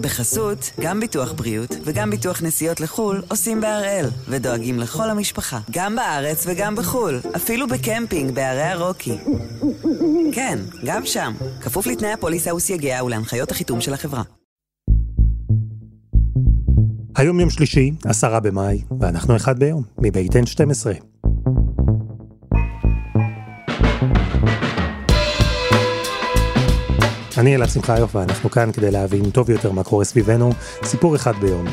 בחסות, גם ביטוח בריאות וגם ביטוח נסיעות לחו"ל עושים בהראל, ודואגים לכל המשפחה, גם בארץ וגם בחו"ל, אפילו בקמפינג בערי הרוקי. כן, גם שם, כפוף לתנאי הפוליסה וסייגיה ולהנחיות החיתום של החברה. היום יום שלישי, עשרה במאי, ואנחנו אחד ביום, מבית N12. אני אלעד שמחיוף ואנחנו כאן כדי להבין טוב יותר מה קורה סביבנו, סיפור אחד ביום,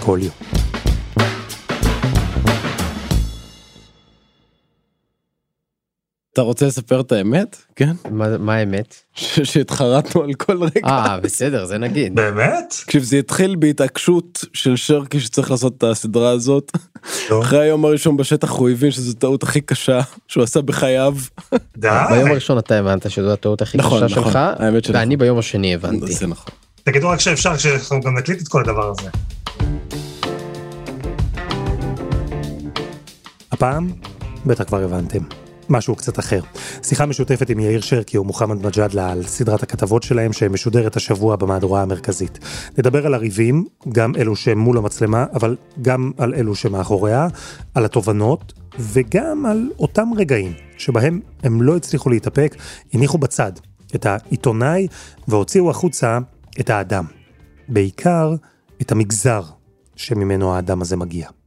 כל יום. אתה רוצה לספר את האמת? כן? מה, מה האמת? שהתחרטנו על כל רגע. אה, בסדר, זה נגיד. באמת? תקשיב, זה התחיל בהתעקשות של שרקי שצריך לעשות את הסדרה הזאת. לא. אחרי היום הראשון בשטח הוא הבין שזו טעות הכי קשה שהוא עשה בחייו. די. ביום הראשון אתה הבנת שזו הטעות הכי נכון, קשה נכון, שלך. ואני ביום השני הבנתי. זה נכון. תגידו רק שאפשר, שאנחנו גם נקליט את כל הדבר הזה. הפעם, בטח כבר הבנתם, משהו קצת אחר. שיחה משותפת עם יאיר שרקי ומוחמד מג'אדלה על סדרת הכתבות שלהם שמשודרת השבוע במהדורה המרכזית. נדבר על הריבים, גם אלו שהם מול המצלמה, אבל גם על אלו שמאחוריה, על התובנות, וגם על אותם רגעים שבהם הם לא הצליחו להתאפק, הניחו בצד את העיתונאי והוציאו החוצה את האדם. בעיקר את המגזר שממנו האדם הזה מגיע.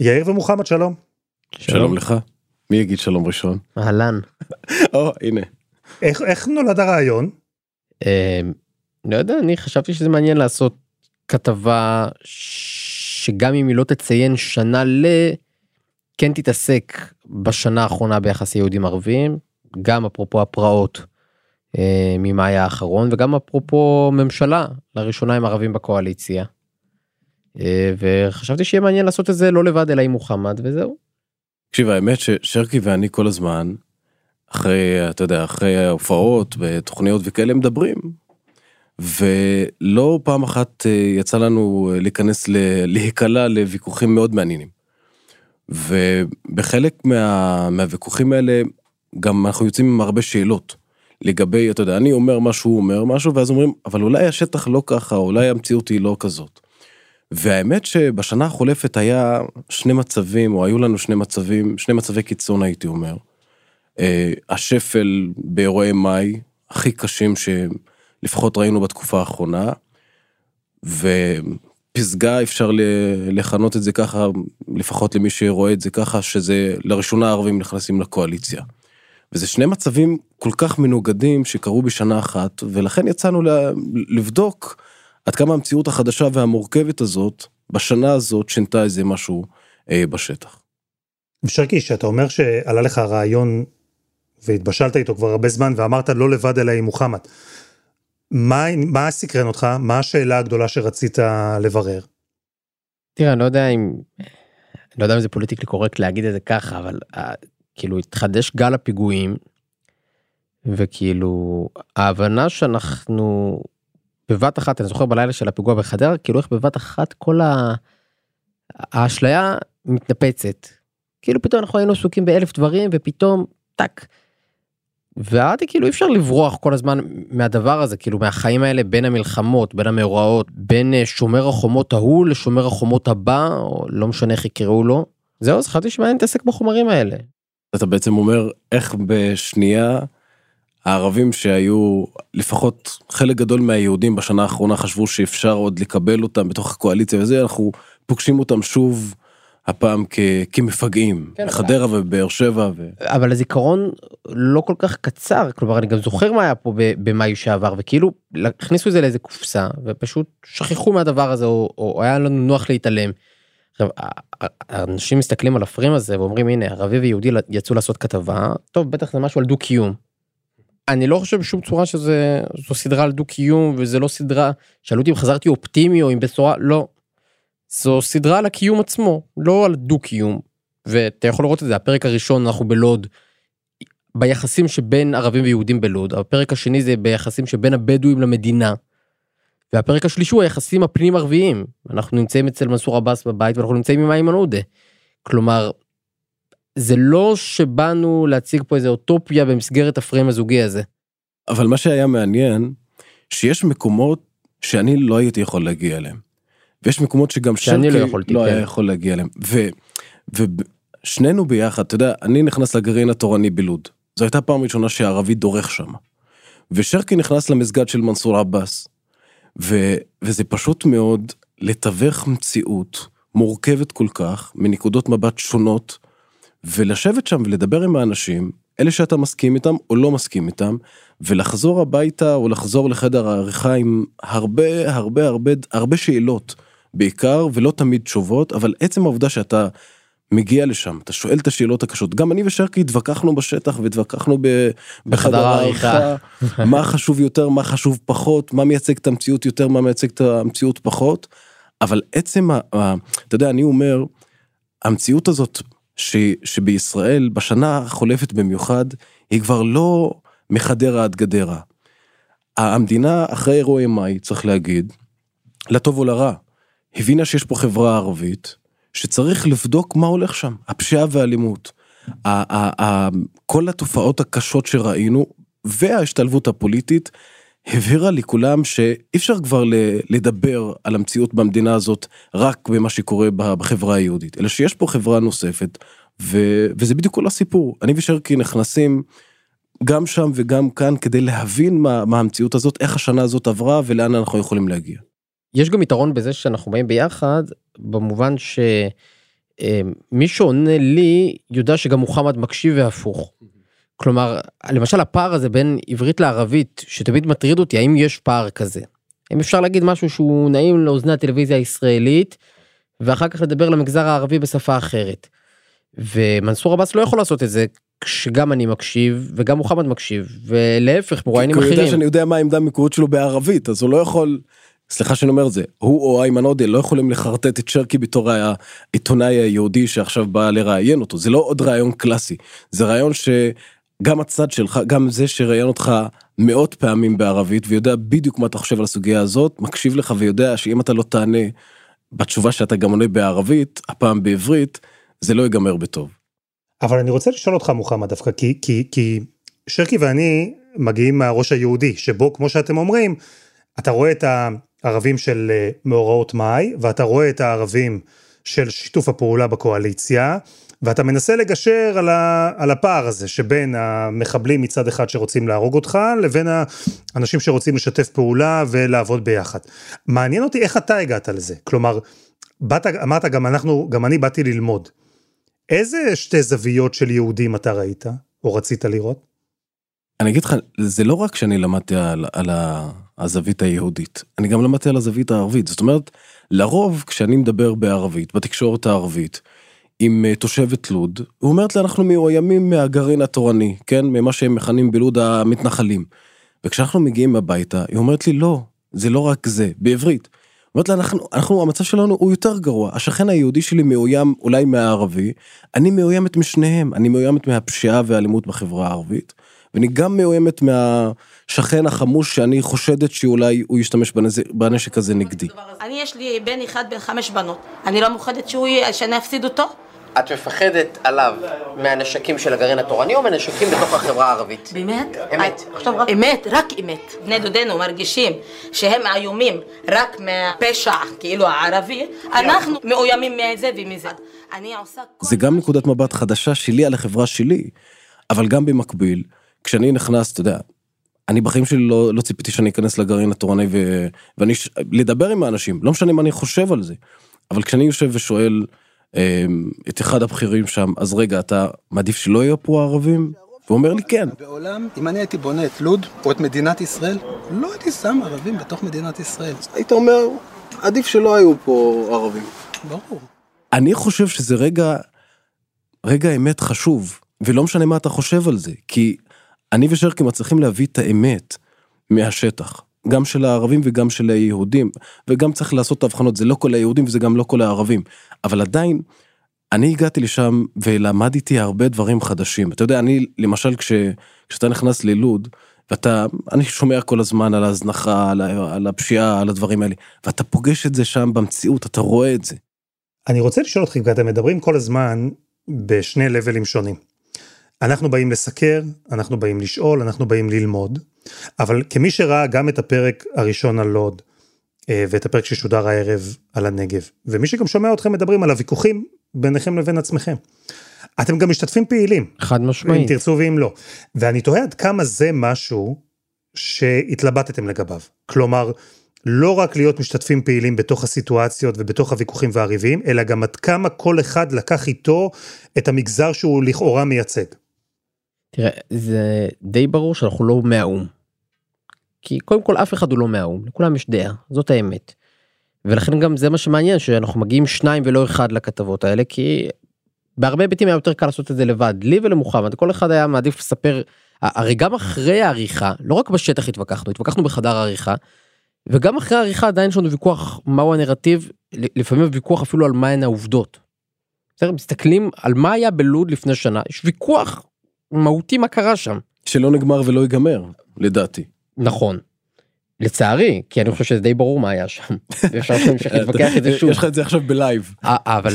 יאיר ומוחמד, שלום. שלום לך. מי יגיד שלום ראשון? אהלן. או הנה. איך, איך נולד הרעיון? אה, לא יודע, אני חשבתי שזה מעניין לעשות כתבה שגם אם היא לא תציין שנה ל... כן תתעסק בשנה האחרונה ביחס ליהודים ערבים, גם אפרופו הפרעות אה, ממאי האחרון וגם אפרופו ממשלה, לראשונה עם ערבים בקואליציה. אה, וחשבתי שיהיה מעניין לעשות את זה לא לבד אלא עם מוחמד וזהו. תקשיב האמת ששרקי ואני כל הזמן אחרי אתה יודע אחרי ההופעות ותוכניות וכאלה מדברים. ולא פעם אחת אה, יצא לנו אה, להיכנס ל- להיקלע לוויכוחים מאוד מעניינים. ובחלק מה, מהוויכוחים האלה גם אנחנו יוצאים עם הרבה שאלות לגבי אתה יודע אני אומר משהו הוא אומר משהו ואז אומרים אבל אולי השטח לא ככה אולי המציאות היא לא כזאת. והאמת שבשנה החולפת היה שני מצבים או היו לנו שני מצבים שני מצבי קיצון הייתי אומר. אה, השפל באירועי מאי הכי קשים שלפחות ראינו בתקופה האחרונה. ופסגה אפשר לכנות את זה ככה לפחות למי שרואה את זה ככה שזה לראשונה הערבים נכנסים לקואליציה. וזה שני מצבים כל כך מנוגדים שקרו בשנה אחת ולכן יצאנו לבדוק עד כמה המציאות החדשה והמורכבת הזאת בשנה הזאת שינתה איזה משהו אה, בשטח. שרקי, שאתה אומר שעלה לך הרעיון והתבשלת איתו כבר הרבה זמן ואמרת לא לבד אלא עם מוחמד. מה, מה סקרן אותך? מה השאלה הגדולה שרצית לברר? תראה, אני לא יודע אם, לא יודע אם זה פוליטיקלי קורקט להגיד את זה ככה, אבל uh, כאילו התחדש גל הפיגועים, וכאילו ההבנה שאנחנו בבת אחת, אני זוכר בלילה של הפיגוע בחדרה, כאילו איך בבת אחת כל ה... האשליה מתנפצת. כאילו פתאום אנחנו היינו עסוקים באלף דברים ופתאום טאק. ואמרתי כאילו אי אפשר לברוח כל הזמן מהדבר הזה כאילו מהחיים האלה בין המלחמות בין המאורעות בין אה, שומר החומות ההוא לשומר החומות הבא או לא משנה איך יקראו לו. זהו אז חשבתי שמעניין להתעסק בחומרים האלה. אתה בעצם אומר איך בשנייה הערבים שהיו לפחות חלק גדול מהיהודים בשנה האחרונה חשבו שאפשר עוד לקבל אותם בתוך הקואליציה וזה אנחנו פוגשים אותם שוב הפעם כ, כמפגעים כן, בחדרה ובאר שבע ו... אבל הזיכרון לא כל כך קצר כלומר אני גם זוכר מה היה פה במאי שעבר וכאילו הכניסו את זה לאיזה קופסה ופשוט שכחו מהדבר הזה או, או היה לנו נוח להתעלם. עכשיו אנשים מסתכלים על הפריים הזה ואומרים הנה ערבי ויהודי יצאו לעשות כתבה טוב בטח זה משהו על דו קיום. אני לא חושב בשום צורה שזה זו סדרה על דו קיום וזה לא סדרה שאלו אותי אם חזרתי אופטימי או עם בשורה לא. זו סדרה על הקיום עצמו לא על דו קיום ואתה יכול לראות את זה הפרק הראשון אנחנו בלוד. ביחסים שבין ערבים ויהודים בלוד הפרק השני זה ביחסים שבין הבדואים למדינה. והפרק השלישי הוא היחסים הפנים ערביים אנחנו נמצאים אצל מנסור עבאס בבית ואנחנו נמצאים עם איימן עודה. כלומר. זה לא שבאנו להציג פה איזה אוטופיה במסגרת הפריים הזוגי הזה. אבל מה שהיה מעניין, שיש מקומות שאני לא הייתי יכול להגיע אליהם. ויש מקומות שגם שאני לא יכולתי, לא כן. היה יכול להגיע אליהם. ו, ושנינו ביחד, אתה יודע, אני נכנס לגרעין התורני בלוד. זו הייתה פעם ראשונה שערבי דורך שם. ושרקי נכנס למסגד של מנסור עבאס. ו, וזה פשוט מאוד לתווך מציאות מורכבת כל כך, מנקודות מבט שונות, ולשבת שם ולדבר עם האנשים, אלה שאתה מסכים איתם או לא מסכים איתם, ולחזור הביתה או לחזור לחדר העריכה עם הרבה הרבה הרבה הרבה שאלות בעיקר ולא תמיד תשובות אבל עצם העובדה שאתה מגיע לשם אתה שואל את השאלות הקשות. גם אני ושרקי התווכחנו בשטח והתווכחנו ב- בחדר העריכה. מה חשוב יותר מה חשוב פחות מה מייצג את המציאות יותר מה מייצג את המציאות פחות. אבל עצם ה... ה- אתה יודע אני אומר המציאות הזאת ש, שבישראל בשנה החולפת במיוחד היא כבר לא מחדרה עד גדרה. המדינה אחרי אירועי מאי צריך להגיד לטוב או לרע הבינה שיש פה חברה ערבית שצריך לבדוק מה הולך שם הפשיעה והאלימות. כל התופעות הקשות שראינו וההשתלבות הפוליטית הבהירה לכולם שאי אפשר כבר לדבר על המציאות במדינה הזאת רק במה שקורה בחברה היהודית אלא שיש פה חברה נוספת ו- וזה בדיוק כל הסיפור אני ושרקי נכנסים גם שם וגם כאן כדי להבין מה, מה המציאות הזאת איך השנה הזאת עברה ולאן אנחנו יכולים להגיע. יש גם יתרון בזה שאנחנו באים ביחד במובן שמי שעונה לי יודע שגם מוחמד מקשיב והפוך. כלומר למשל הפער הזה בין עברית לערבית שתמיד מטריד אותי האם יש פער כזה. אם אפשר להגיד משהו שהוא נעים לאוזני הטלוויזיה הישראלית ואחר כך לדבר למגזר הערבי בשפה אחרת. ומנסור עבאס לא יכול לעשות את זה כשגם אני מקשיב וגם מוחמד מקשיב ולהפך מרואיינים כי הוא יודע אחרים. שאני יודע מה העמדה המקורית שלו בערבית אז הוא לא יכול. סליחה שאני אומר את זה הוא או איימן עודה לא יכולים לחרטט את שרקי בתור העיתונאי היהודי שעכשיו בא לראיין אותו זה לא עוד רעיון קלאסי זה רעיון שגם הצד שלך גם זה שראיין אותך מאות פעמים בערבית ויודע בדיוק מה אתה חושב על הסוגיה הזאת מקשיב לך ויודע שאם אתה לא תענה בתשובה שאתה גם עונה בערבית הפעם בעברית זה לא ייגמר בטוב. אבל אני רוצה לשאול אותך מוחמד דווקא, כי, כי, כי שרקי ואני מגיעים מהראש היהודי, שבו כמו שאתם אומרים, אתה רואה את הערבים של אה, מאורעות מאי, ואתה רואה את הערבים של שיתוף הפעולה בקואליציה, ואתה מנסה לגשר על, ה, על הפער הזה שבין המחבלים מצד אחד שרוצים להרוג אותך, לבין האנשים שרוצים לשתף פעולה ולעבוד ביחד. מעניין אותי איך אתה הגעת לזה, כלומר, באת, אמרת גם אנחנו, גם אני באתי ללמוד. איזה שתי זוויות של יהודים אתה ראית, או רצית לראות? אני אגיד לך, זה לא רק שאני למדתי על, על הזווית היהודית, אני גם למדתי על הזווית הערבית. זאת אומרת, לרוב כשאני מדבר בערבית, בתקשורת הערבית, עם אה, תושבת לוד, היא אומרת לי אנחנו מאוימים מהגרעין התורני, כן? ממה שהם מכנים בלוד המתנחלים. וכשאנחנו מגיעים הביתה, היא אומרת לי לא, זה לא רק זה, בעברית. אומרת לה, אנחנו, אנחנו, המצב שלנו הוא יותר גרוע. השכן היהודי שלי מאוים אולי מהערבי, אני מאוימת משניהם. אני מאוימת מהפשיעה והאלימות בחברה הערבית, ואני גם מאוימת מהשכן החמוש שאני חושדת שאולי הוא ישתמש. בנשק הזה נגדי. אני יש לי בן אחד בן חמש בנות, אני לא מוכנת שאני אפסיד אותו? את מפחדת עליו מהנשקים של הגרעין התורני או מהנשקים בתוך החברה הערבית? באמת? אמת. עכשיו רק... אמת, רק אמת. בני דודינו מרגישים שהם איומים רק מהפשע, כאילו הערבי, אנחנו מאוימים מזה ומזה. אני עושה כל... זה גם נקודת מבט חדשה שלי על החברה שלי, אבל גם במקביל, כשאני נכנס, אתה יודע, אני בחיים שלי לא, לא ציפיתי שאני אכנס לגרעין התורני ו... ואני ש... לדבר עם האנשים, לא משנה מה אני חושב על זה, אבל כשאני יושב ושואל אה, את אחד הבכירים שם, אז רגע, אתה מעדיף שלא יהיו פה ערבים? והוא אומר לי כן. בעולם, אם אני הייתי בונה את לוד או את מדינת ישראל, לא הייתי שם ערבים בתוך מדינת ישראל. היית אומר, עדיף שלא היו פה ערבים. ברור. אני חושב שזה רגע, רגע אמת חשוב, ולא משנה מה אתה חושב על זה, כי אני ושרקי מצליחים להביא את האמת מהשטח, גם של הערבים וגם של היהודים, וגם צריך לעשות את ההבחנות, זה לא כל היהודים וזה גם לא כל הערבים, אבל עדיין, אני הגעתי לשם ולמדתי הרבה דברים חדשים. אתה יודע, אני, למשל, כש, כשאתה נכנס ללוד, ואתה, אני שומע כל הזמן על ההזנחה, על, על הפשיעה, על הדברים האלה, ואתה פוגש את זה שם במציאות, אתה רואה את זה. אני רוצה לשאול אתכם, כי אתם מדברים כל הזמן בשני לבלים שונים. אנחנו באים לסקר, אנחנו באים לשאול, אנחנו באים ללמוד, אבל כמי שראה גם את הפרק הראשון על לוד, אה, ואת הפרק ששודר הערב על הנגב, ומי שגם שומע אתכם מדברים על הוויכוחים ביניכם לבין עצמכם. אתם גם משתתפים פעילים, חד אם משמעית. תרצו ואם לא. ואני תוהה עד כמה זה משהו שהתלבטתם לגביו. כלומר, לא רק להיות משתתפים פעילים בתוך הסיטואציות ובתוך הוויכוחים והריבים, אלא גם עד כמה כל אחד לקח איתו את המגזר שהוא לכאורה מייצג. תראה, זה די ברור שאנחנו לא מהאו"ם. כי קודם כל אף אחד הוא לא מהאו"ם, לכולם יש דעה, זאת האמת. ולכן גם זה מה שמעניין, שאנחנו מגיעים שניים ולא אחד לכתבות האלה, כי בהרבה היבטים היה יותר קל לעשות את זה לבד, לי ולמוחמד, כל אחד היה מעדיף לספר, הרי גם אחרי העריכה, לא רק בשטח התווכחנו, התווכחנו בחדר העריכה, וגם אחרי העריכה עדיין יש לנו ויכוח מהו הנרטיב, לפעמים ויכוח אפילו על מהן העובדות. מסתכלים על מה היה בלוד לפני שנה, יש ויכוח מהותי מה קרה שם. שלא נגמר ולא ייגמר, לדעתי. נכון. לצערי, כי אני חושב שזה די ברור מה היה שם. ואפשר להמשיך להתווכח את זה שוב. יש לך את זה עכשיו בלייב. אה, אבל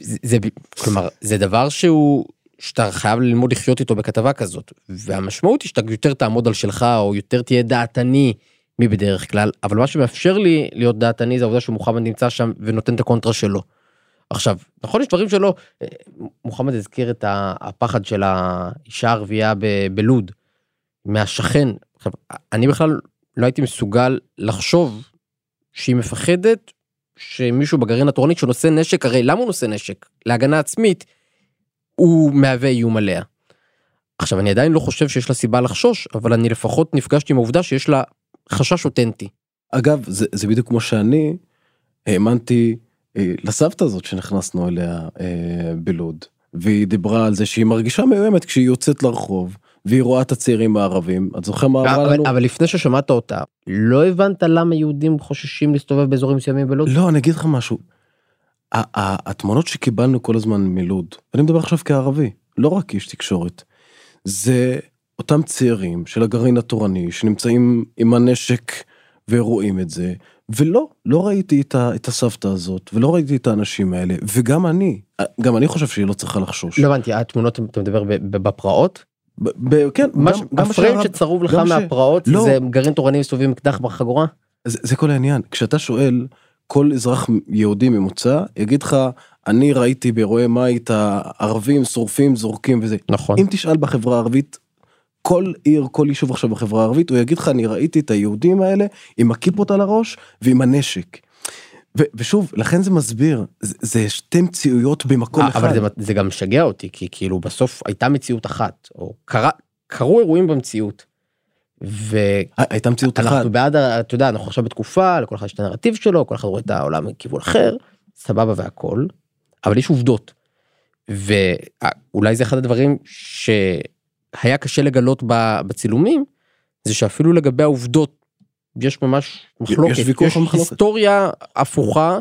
זה, זה כלומר זה דבר שהוא שאתה חייב ללמוד לחיות איתו בכתבה כזאת והמשמעות היא שאתה יותר תעמוד על שלך או יותר תהיה דעתני מבדרך כלל אבל מה שמאפשר לי להיות דעתני זה העובדה שמוחמד נמצא שם ונותן את הקונטרה שלו. עכשיו נכון יש דברים שלא אה, מוחמד הזכיר את הפחד של האישה הערבייה בלוד מהשכן עכשיו אני בכלל לא הייתי מסוגל לחשוב שהיא מפחדת שמישהו בגרעין התורנית שנושא נשק הרי למה הוא נושא נשק להגנה עצמית הוא מהווה איום עליה. עכשיו אני עדיין לא חושב שיש לה סיבה לחשוש אבל אני לפחות נפגשתי עם העובדה שיש לה חשש אותנטי. אגב, זה, זה בדיוק כמו שאני האמנתי לסבתא הזאת שנכנסנו אליה אה, בלוד, והיא דיברה על זה שהיא מרגישה מאוימת כשהיא יוצאת לרחוב, והיא רואה את הצעירים הערבים, את זוכר מה אמרה לנו? אבל לפני ששמעת אותה לא הבנת למה יהודים חוששים להסתובב באזורים מסוימים בלוד? לא, אני אגיד לך משהו. התמונות שקיבלנו כל הזמן מלוד, ואני מדבר עכשיו כערבי, לא רק איש תקשורת, זה אותם צעירים של הגרעין התורני שנמצאים עם הנשק ורואים את זה, ולא, לא ראיתי את, ה, את הסבתא הזאת, ולא ראיתי את האנשים האלה, וגם אני, גם אני חושב שהיא לא צריכה לחשוש. לא הבנתי התמונות אתה מדבר בפרעות? כן, הפריים שצרוב לך גם ש- מהפרעות לא. זה גרעין תורני מסתובבים עם אקדח בחגורה? זה, זה כל העניין כשאתה שואל כל אזרח יהודי ממוצע יגיד לך אני ראיתי באירועי מאי את הערבים שורפים זורקים וזה נכון. אם תשאל בחברה הערבית כל עיר כל יישוב עכשיו בחברה הערבית הוא יגיד לך אני ראיתי את היהודים האלה עם הכיפות על הראש ועם הנשק. ו- ושוב לכן זה מסביר זה, זה שתי מציאויות במקום אה, אחד. אבל זה, זה גם משגע אותי כי כאילו בסוף הייתה מציאות אחת או קרה קרו אירועים במציאות. ואנחנו הי- הייתה מציאות אחת. בעד ה- אתה יודע אנחנו עכשיו בתקופה לכל אחד יש את הנרטיב שלו כל אחד רואה את העולם מכיוון אחר סבבה והכל אבל יש עובדות. ואולי זה אחד הדברים שהיה קשה לגלות בצילומים זה שאפילו לגבי העובדות יש ממש מחלוקת ויכוח יש ומחלוקת. היסטוריה הפוכה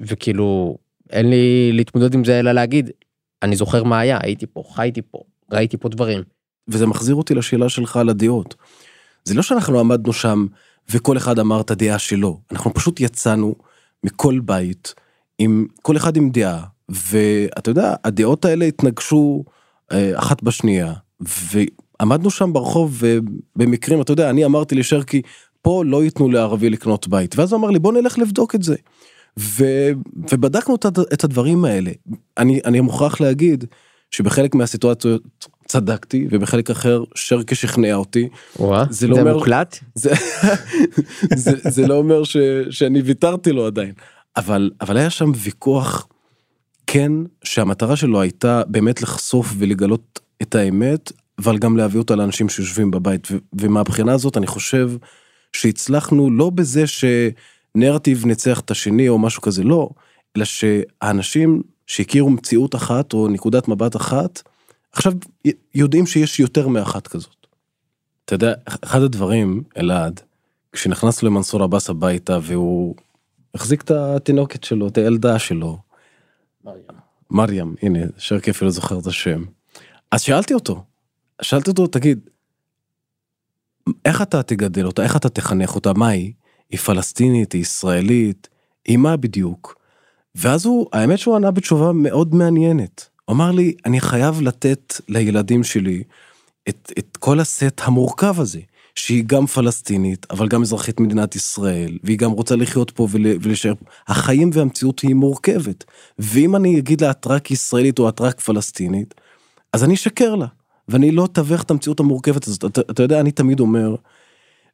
וכאילו אין לי להתמודד עם זה אלא להגיד אני זוכר מה היה הייתי פה חייתי פה ראיתי פה דברים. וזה מחזיר אותי לשאלה שלך על הדעות. זה לא שאנחנו עמדנו שם וכל אחד אמר את הדעה שלו, אנחנו פשוט יצאנו מכל בית עם כל אחד עם דעה, ואתה יודע, הדעות האלה התנגשו אחת בשנייה, ועמדנו שם ברחוב ובמקרים, אתה יודע, אני אמרתי לשרקי, פה לא ייתנו לערבי לקנות בית, ואז הוא אמר לי בוא נלך לבדוק את זה. ו... ובדקנו את, הד- את הדברים האלה. אני, אני מוכרח להגיד שבחלק מהסיטואציות צדקתי ובחלק אחר שרקי שכנע אותי. וואה, זה לא אומר- מוקלט? זה, זה, זה לא אומר ש, שאני ויתרתי לו עדיין. אבל, אבל היה שם ויכוח כן שהמטרה שלו הייתה באמת לחשוף ולגלות את האמת אבל גם להביא אותה לאנשים שיושבים בבית ו, ומהבחינה הזאת אני חושב שהצלחנו לא בזה שנרטיב ניצח את השני או משהו כזה לא אלא שהאנשים שהכירו מציאות אחת או נקודת מבט אחת עכשיו יודעים שיש יותר מאחת כזאת. אתה יודע אחד הדברים אלעד כשנכנסנו למנסור עבאס הביתה והוא החזיק את התינוקת שלו את הילדה שלו מרים. הנה שרקי אפילו זוכר את השם. אז שאלתי אותו שאלתי אותו תגיד איך אתה תגדל אותה? איך אתה תחנך אותה? מה היא? היא פלסטינית היא ישראלית? היא מה בדיוק. ואז הוא האמת שהוא ענה בתשובה מאוד מעניינת. הוא אמר לי, אני חייב לתת לילדים שלי את, את כל הסט המורכב הזה, שהיא גם פלסטינית, אבל גם אזרחית מדינת ישראל, והיא גם רוצה לחיות פה ול, ולהישאר פה. החיים והמציאות היא מורכבת. ואם אני אגיד לה את רק ישראלית או את רק פלסטינית, אז אני אשקר לה, ואני לא אתווך את המציאות המורכבת הזאת. אתה, אתה יודע, אני תמיד אומר,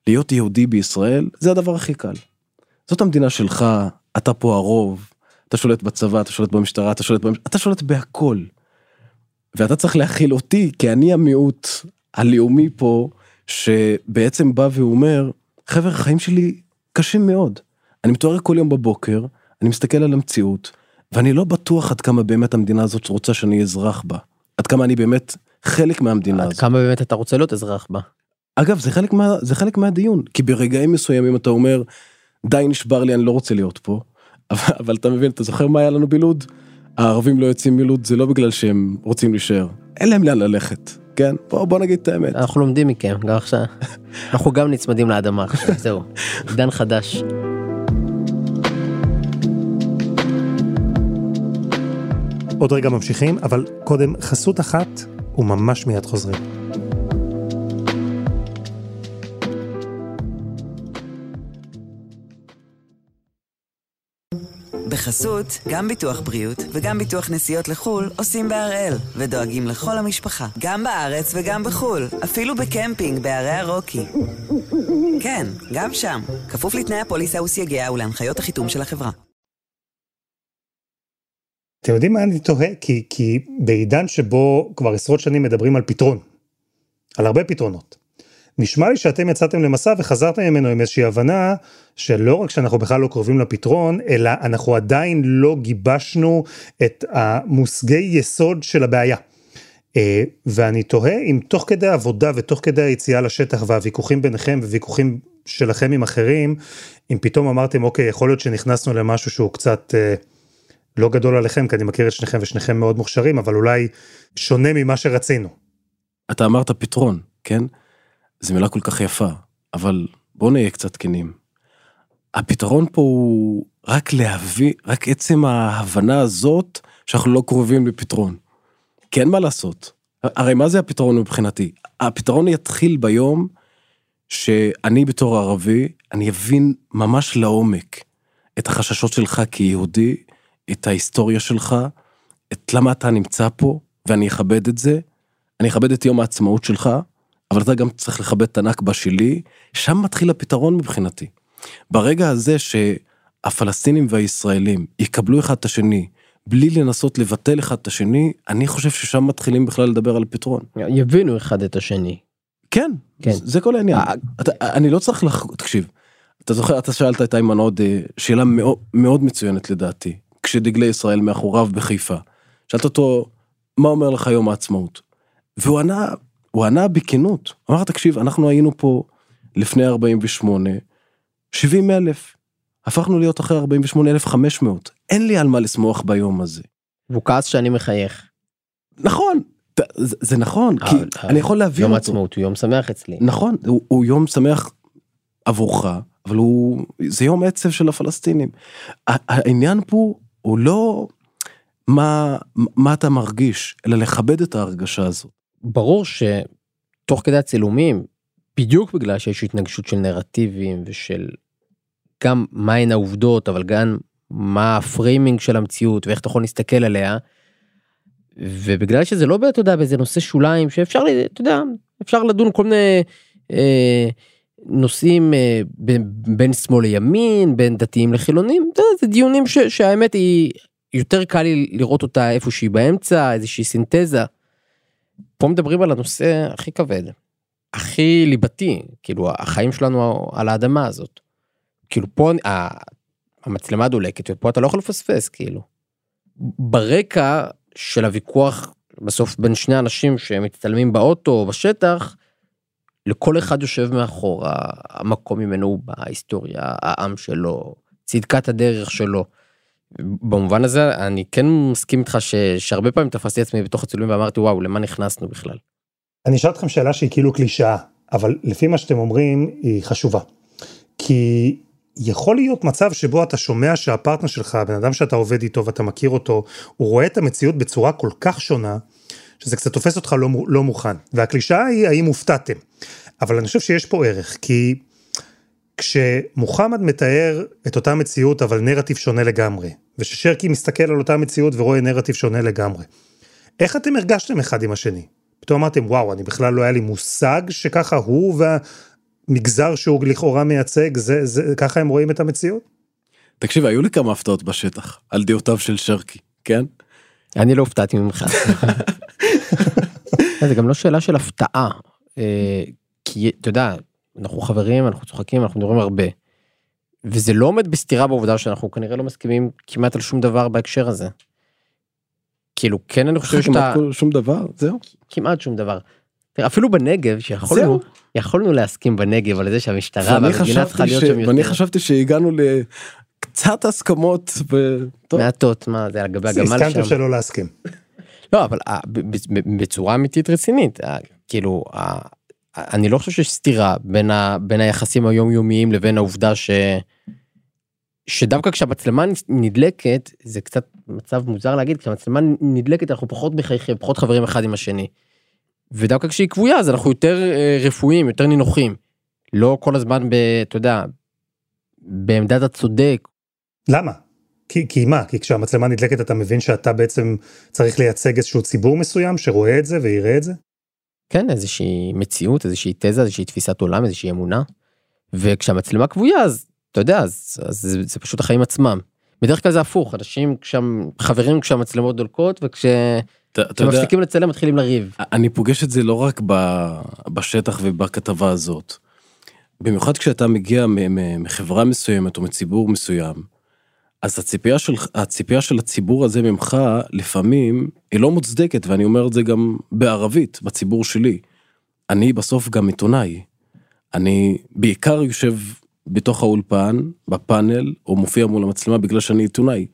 להיות יהודי בישראל זה הדבר הכי קל. זאת המדינה שלך, אתה פה הרוב, אתה שולט בצבא, אתה שולט במשטרה, אתה שולט, במש... אתה שולט בהכל. ואתה צריך להכיל אותי, כי אני המיעוט הלאומי פה, שבעצם בא ואומר, חבר'ה, החיים שלי קשים מאוד. אני מתואר כל יום בבוקר, אני מסתכל על המציאות, ואני לא בטוח עד כמה באמת המדינה הזאת רוצה שאני אזרח בה. עד כמה אני באמת חלק מהמדינה עד הזאת. כמה באמת אתה רוצה להיות אזרח בה. אגב, זה חלק, מה, זה חלק מהדיון, כי ברגעים מסוימים אתה אומר, די נשבר לי, אני לא רוצה להיות פה. אבל, אבל אתה מבין, אתה זוכר מה היה לנו בלוד? הערבים לא יוצאים מלוד, זה לא בגלל שהם רוצים להישאר, אין להם לאן ללכת, כן? בוא, בוא נגיד את האמת. אנחנו לומדים מכם גם עכשיו. אנחנו גם נצמדים לאדמה עכשיו, זהו. עידן חדש. עוד רגע ממשיכים, אבל קודם חסות אחת וממש מיד חוזרים. בחסות, גם ביטוח בריאות וגם ביטוח נסיעות לחו"ל עושים בהראל, ודואגים לכל המשפחה, גם בארץ וגם בחו"ל, אפילו בקמפינג בערי הרוקי. כן, גם שם, כפוף לתנאי הפוליסה וסייגיה ולהנחיות החיתום של החברה. אתם יודעים מה אני תוהה? כי, כי בעידן שבו כבר עשרות שנים מדברים על פתרון, על הרבה פתרונות. נשמע לי שאתם יצאתם למסע וחזרתם ממנו עם איזושהי הבנה שלא רק שאנחנו בכלל לא קרובים לפתרון, אלא אנחנו עדיין לא גיבשנו את המושגי יסוד של הבעיה. אה, ואני תוהה אם תוך כדי העבודה ותוך כדי היציאה לשטח והוויכוחים ביניכם וויכוחים שלכם עם אחרים, אם פתאום אמרתם אוקיי יכול להיות שנכנסנו למשהו שהוא קצת אה, לא גדול עליכם כי אני מכיר את שניכם ושניכם מאוד מוכשרים אבל אולי שונה ממה שרצינו. אתה אמרת פתרון, כן? זו מילה כל כך יפה, אבל בואו נהיה קצת כנים. הפתרון פה הוא רק להביא, רק עצם ההבנה הזאת שאנחנו לא קרובים לפתרון. כי אין מה לעשות. הרי מה זה הפתרון מבחינתי? הפתרון יתחיל ביום שאני בתור ערבי, אני אבין ממש לעומק את החששות שלך כיהודי, את ההיסטוריה שלך, את למה אתה נמצא פה, ואני אכבד את זה. אני אכבד את יום העצמאות שלך, אבל אתה גם צריך לכבד את הנכבה שלי, שם מתחיל הפתרון מבחינתי. ברגע הזה שהפלסטינים והישראלים יקבלו אחד את השני, בלי לנסות לבטל אחד את השני, אני חושב ששם מתחילים בכלל לדבר על פתרון. יבינו אחד את השני. כן, כן. זה, זה כל העניין. אה, אתה, אני לא צריך לח... תקשיב, אתה זוכר, אתה שאלת את איימן עודה, שאלה מאוד, מאוד מצוינת לדעתי, כשדגלי ישראל מאחוריו בחיפה. שאלת אותו, מה אומר לך יום העצמאות? והוא ענה, הוא ענה בכנות, אמר תקשיב אנחנו היינו פה לפני 48, 70 אלף, הפכנו להיות אחרי 48 אלף 500, אין לי על מה לשמוח ביום הזה. והוא כעס שאני מחייך. נכון, זה, זה נכון, כי אבל- אני יכול להבין יום אותו. העצמאות הוא יום שמח אצלי. נכון, הוא, הוא יום שמח עבורך, אבל הוא, זה יום עצב של הפלסטינים. העניין פה הוא לא מה, מה אתה מרגיש, אלא לכבד את ההרגשה הזאת. ברור שתוך כדי הצילומים, בדיוק בגלל שיש התנגשות של נרטיבים ושל גם מהן העובדות, אבל גם מה ה framing של המציאות ואיך אתה יכול להסתכל עליה. ובגלל שזה לא, אתה יודע, באיזה נושא שוליים שאפשר, אתה יודע, אפשר לדון כל מיני אה, נושאים אה, בין, בין שמאל לימין, בין דתיים לחילונים, אתה יודע, זה דיונים ש, שהאמת היא, יותר קל לי לראות אותה איפשהו באמצע, איזושהי סינתזה. פה מדברים על הנושא הכי כבד, הכי ליבתי, כאילו החיים שלנו על האדמה הזאת. כאילו פה המצלמה דולקת ופה אתה לא יכול לפספס כאילו. ברקע של הוויכוח בסוף בין שני אנשים שמצטלמים באוטו או בשטח, לכל אחד יושב מאחורה המקום ממנו הוא בהיסטוריה, העם שלו, צדקת הדרך שלו. במובן הזה אני כן מסכים איתך ש, שהרבה פעמים תפסתי עצמי בתוך הצילומים ואמרתי וואו למה נכנסנו בכלל. אני אשאל אתכם שאלה שהיא כאילו קלישאה, אבל לפי מה שאתם אומרים היא חשובה. כי יכול להיות מצב שבו אתה שומע שהפרטנר שלך, הבן אדם שאתה עובד איתו ואתה מכיר אותו, הוא רואה את המציאות בצורה כל כך שונה, שזה קצת תופס אותך לא, לא מוכן. והקלישאה היא האם הופתעתם. אבל אני חושב שיש פה ערך, כי כשמוחמד מתאר את אותה מציאות אבל נרטיב שונה לגמרי, וששרקי מסתכל על אותה מציאות ורואה נרטיב שונה לגמרי, איך אתם הרגשתם אחד עם השני? פתאום אמרתם, וואו, אני בכלל לא היה לי מושג שככה הוא והמגזר שהוא לכאורה מייצג, זה, זה, ככה הם רואים את המציאות? תקשיב, היו לי כמה הפתעות בשטח, על דעותיו של שרקי, כן? אני לא הופתעתי ממך. זה גם לא שאלה של הפתעה, אה, כי אתה יודע, אנחנו חברים, אנחנו צוחקים, אנחנו מדברים הרבה. וזה לא עומד בסתירה בעובדה שאנחנו כנראה לא מסכימים כמעט על שום דבר בהקשר הזה. כאילו כן אני חושב שאתה... כמעט שום דבר, זהו. כמעט שום דבר. תראה, אפילו בנגב שיכולנו יכולנו להסכים בנגב על זה שהמשטרה והמדינה צריכה להיות שם יותר. ואני חשבתי שהגענו לקצת הסכמות. ו... מעטות מה זה לגבי הגמל שם. הסכמתם שלא להסכים. לא אבל אה, בצורה אמיתית רצינית אה, כאילו אני לא חושב שיש סתירה בין, ה, בין היחסים היומיומיים לבין העובדה ש... שדווקא כשהמצלמה נדלקת זה קצת מצב מוזר להגיד כשהמצלמה נדלקת אנחנו פחות מחייכים פחות חברים אחד עם השני. ודווקא כשהיא כבויה אז אנחנו יותר אה, רפואיים יותר נינוחים. לא כל הזמן ב... אתה יודע בעמדת הצודק. למה? כי, כי מה? כי כשהמצלמה נדלקת אתה מבין שאתה בעצם צריך לייצג איזשהו ציבור מסוים שרואה את זה ויראה את זה? כן איזושהי מציאות איזושהי תזה איזושהי תפיסת עולם איזושהי אמונה. וכשהמצלמה כבויה אז אתה יודע אז, אז זה, זה פשוט החיים עצמם. בדרך כלל זה הפוך אנשים כשהם חברים כשהמצלמות דולקות וכשמפסיקים לצלם מתחילים לריב. אני פוגש את זה לא רק בשטח ובכתבה הזאת. במיוחד כשאתה מגיע מחברה מסוימת או מציבור מסוים. אז הציפייה של הציפייה של הציבור הזה ממך לפעמים היא לא מוצדקת ואני אומר את זה גם בערבית בציבור שלי. אני בסוף גם עיתונאי. אני בעיקר יושב בתוך האולפן בפאנל או מופיע מול המצלמה בגלל שאני עיתונאי.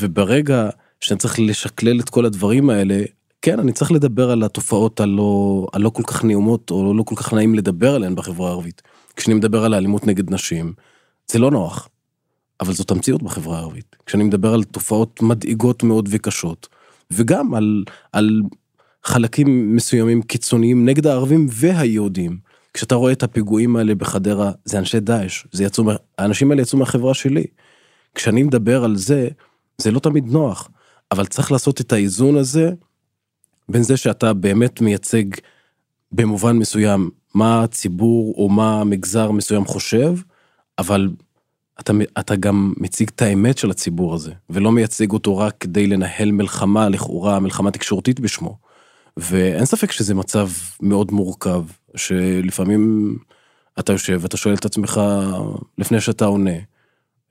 וברגע שאני צריך לשקלל את כל הדברים האלה כן אני צריך לדבר על התופעות הלא הלא כל כך נעימות או לא כל כך נעים לדבר עליהן בחברה הערבית. כשאני מדבר על האלימות נגד נשים זה לא נוח. אבל זאת המציאות בחברה הערבית. כשאני מדבר על תופעות מדאיגות מאוד וקשות, וגם על, על חלקים מסוימים קיצוניים נגד הערבים והיהודים. כשאתה רואה את הפיגועים האלה בחדרה, זה אנשי דאעש, האנשים האלה יצאו מהחברה שלי. כשאני מדבר על זה, זה לא תמיד נוח, אבל צריך לעשות את האיזון הזה בין זה שאתה באמת מייצג במובן מסוים מה הציבור או מה מגזר מסוים חושב, אבל אתה, אתה גם מציג את האמת של הציבור הזה, ולא מייצג אותו רק כדי לנהל מלחמה, לכאורה מלחמה תקשורתית בשמו. ואין ספק שזה מצב מאוד מורכב, שלפעמים אתה יושב ואתה שואל את עצמך, לפני שאתה עונה,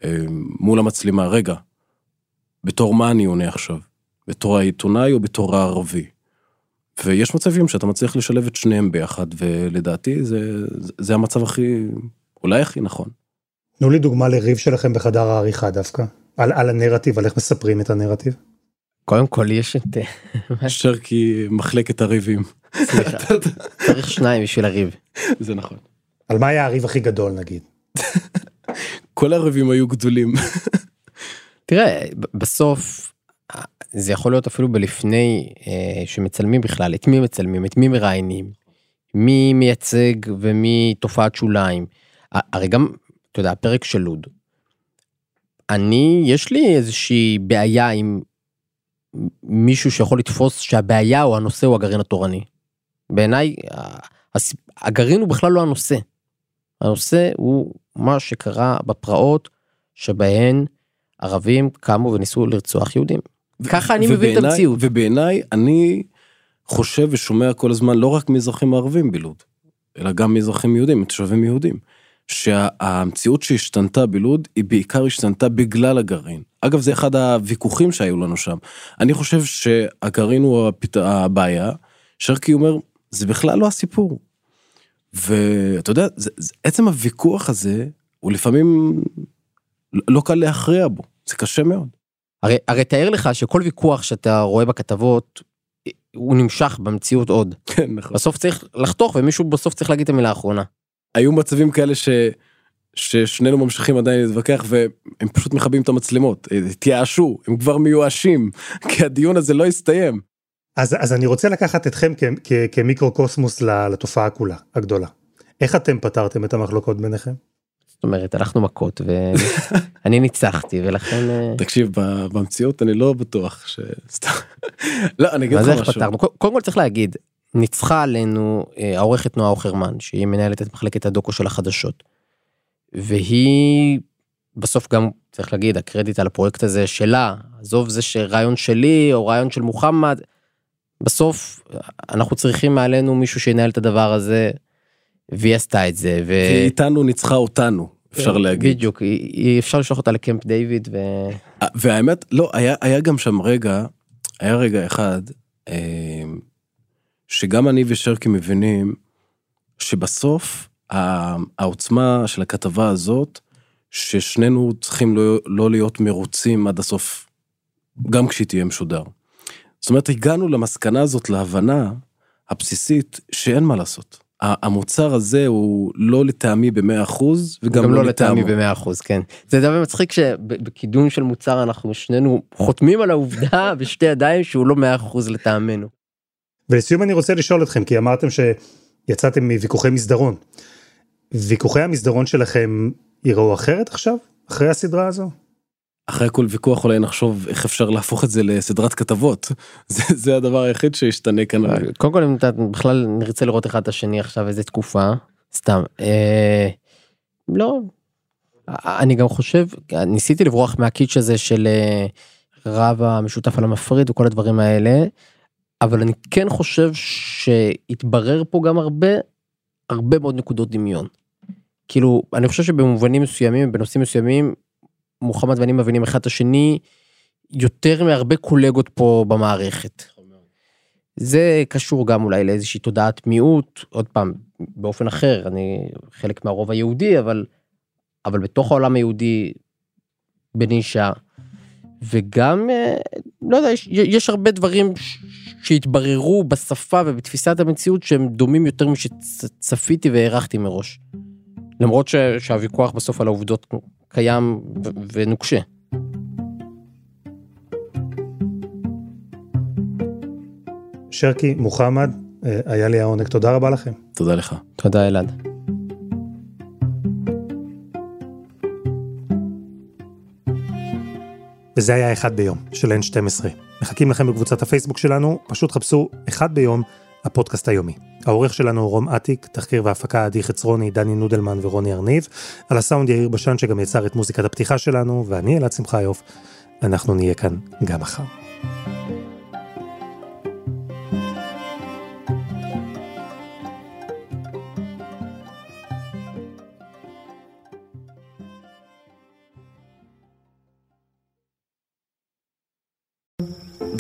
אה, מול המצלמה, רגע, בתור מה אני עונה עכשיו? בתור העיתונאי או בתור הערבי? ויש מצבים שאתה מצליח לשלב את שניהם ביחד, ולדעתי זה, זה המצב הכי, אולי הכי נכון. תנו לי דוגמה לריב שלכם בחדר העריכה דווקא, על, על הנרטיב, על איך מספרים את הנרטיב. קודם כל יש את... שרקי מחלקת הריבים. צריך שניים בשביל הריב. זה נכון. על מה היה הריב הכי גדול נגיד? כל הריבים היו גדולים. תראה, בסוף זה יכול להיות אפילו בלפני אה, שמצלמים בכלל, את מי מצלמים, את מי מראיינים, מי מייצג ומי תופעת שוליים. הרי גם אתה יודע, הפרק של לוד. אני, יש לי איזושהי בעיה עם מישהו שיכול לתפוס שהבעיה או הנושא הוא הגרעין התורני. בעיניי, הגרעין הוא בכלל לא הנושא. הנושא הוא מה שקרה בפרעות שבהן ערבים קמו וניסו לרצוח יהודים. ככה אני מבין את המציאות. ובעיניי אני חושב ושומע כל הזמן לא רק מאזרחים ערבים בלוד, אלא גם מאזרחים יהודים, מתושבים יהודים. שהמציאות שהשתנתה בלוד היא בעיקר השתנתה בגלל הגרעין. אגב זה אחד הוויכוחים שהיו לנו שם. אני חושב שהגרעין הוא הפת... הבעיה, שרקי אומר זה בכלל לא הסיפור. ואתה יודע זה, זה, עצם הוויכוח הזה הוא לפעמים לא קל להכריע בו זה קשה מאוד. הרי הרי תאר לך שכל ויכוח שאתה רואה בכתבות הוא נמשך במציאות עוד. כן נכון. בסוף צריך לחתוך ומישהו בסוף צריך להגיד את המילה האחרונה. היו מצבים כאלה ששנינו ממשיכים עדיין להתווכח והם פשוט מכבים את המצלמות, התייאשו, הם כבר מיואשים, כי הדיון הזה לא הסתיים. אז, אז אני רוצה לקחת אתכם כ, כ, כמיקרוקוסמוס לתופעה כולה, הגדולה. איך אתם פתרתם את המחלוקות ביניכם? זאת אומרת, הלכנו מכות ואני ניצחתי ולכן... אה, תקשיב, במציאות אני לא בטוח ש... לא, אני אגיד לך משהו. קודם כל צריך להגיד, ניצחה עלינו אה, העורכת נועה אוכרמן, שהיא מנהלת את מחלקת הדוקו של החדשות. והיא בסוף גם צריך להגיד הקרדיט על הפרויקט הזה שלה עזוב זה שרעיון שלי או רעיון של מוחמד. בסוף אנחנו צריכים מעלינו מישהו שינהל את הדבר הזה. והיא עשתה את זה. ו... היא איתנו ניצחה אותנו אפשר להגיד. בדיוק אפשר לשלוח אותה לקמפ דיוויד ו... והאמת לא היה היה גם שם רגע היה רגע אחד אה, שגם אני ושרקי מבינים שבסוף העוצמה של הכתבה הזאת, ששנינו צריכים לא, לא להיות מרוצים עד הסוף, גם כשהיא תהיה משודר. זאת אומרת, הגענו למסקנה הזאת, להבנה הבסיסית, שאין מה לעשות. המוצר הזה הוא לא לטעמי במאה אחוז וגם לא, לא לטעמי במאה אחוז כן זה דבר מצחיק שבקידום של מוצר אנחנו שנינו חותמים על העובדה בשתי ידיים שהוא לא מאה אחוז לטעמנו. ולסיום אני רוצה לשאול אתכם כי אמרתם שיצאתם מוויכוחי מסדרון ויכוחי המסדרון שלכם יראו אחרת עכשיו? אחרי הסדרה הזו? אחרי כל ויכוח אולי נחשוב איך אפשר להפוך את זה לסדרת כתבות. זה, זה הדבר היחיד שישתנה כאן. קודם כל אם אתה בכלל נרצה לראות אחד את השני עכשיו איזה תקופה סתם אה, לא. אני גם חושב ניסיתי לברוח מהקיץ' הזה של אה, רב המשותף על המפריד וכל הדברים האלה אבל אני כן חושב שהתברר פה גם הרבה הרבה מאוד נקודות דמיון. כאילו אני חושב שבמובנים מסוימים בנושאים מסוימים מוחמד ואני מבינים אחד את השני יותר מהרבה קולגות פה במערכת. זה קשור גם אולי לאיזושהי תודעת מיעוט עוד פעם באופן אחר אני חלק מהרוב היהודי אבל אבל בתוך העולם היהודי בנישה וגם אה, לא יודע יש, יש הרבה דברים שהתבררו בשפה ובתפיסת המציאות שהם דומים יותר משצפיתי והערכתי מראש. למרות ש, שהוויכוח בסוף על העובדות קיים ונוקשה. שרקי, מוחמד, אה, היה לי העונג, תודה רבה לכם. תודה לך. תודה אלעד. וזה היה אחד ביום של N12. מחכים לכם בקבוצת הפייסבוק שלנו, פשוט חפשו אחד ביום הפודקאסט היומי. העורך שלנו רום אטיק, תחקיר והפקה עדי חצרוני, דני נודלמן ורוני ארניב, על הסאונד יאיר בשן שגם יצר את מוזיקת הפתיחה שלנו, ואני אלעד שמחיוף, אנחנו נהיה כאן גם מחר.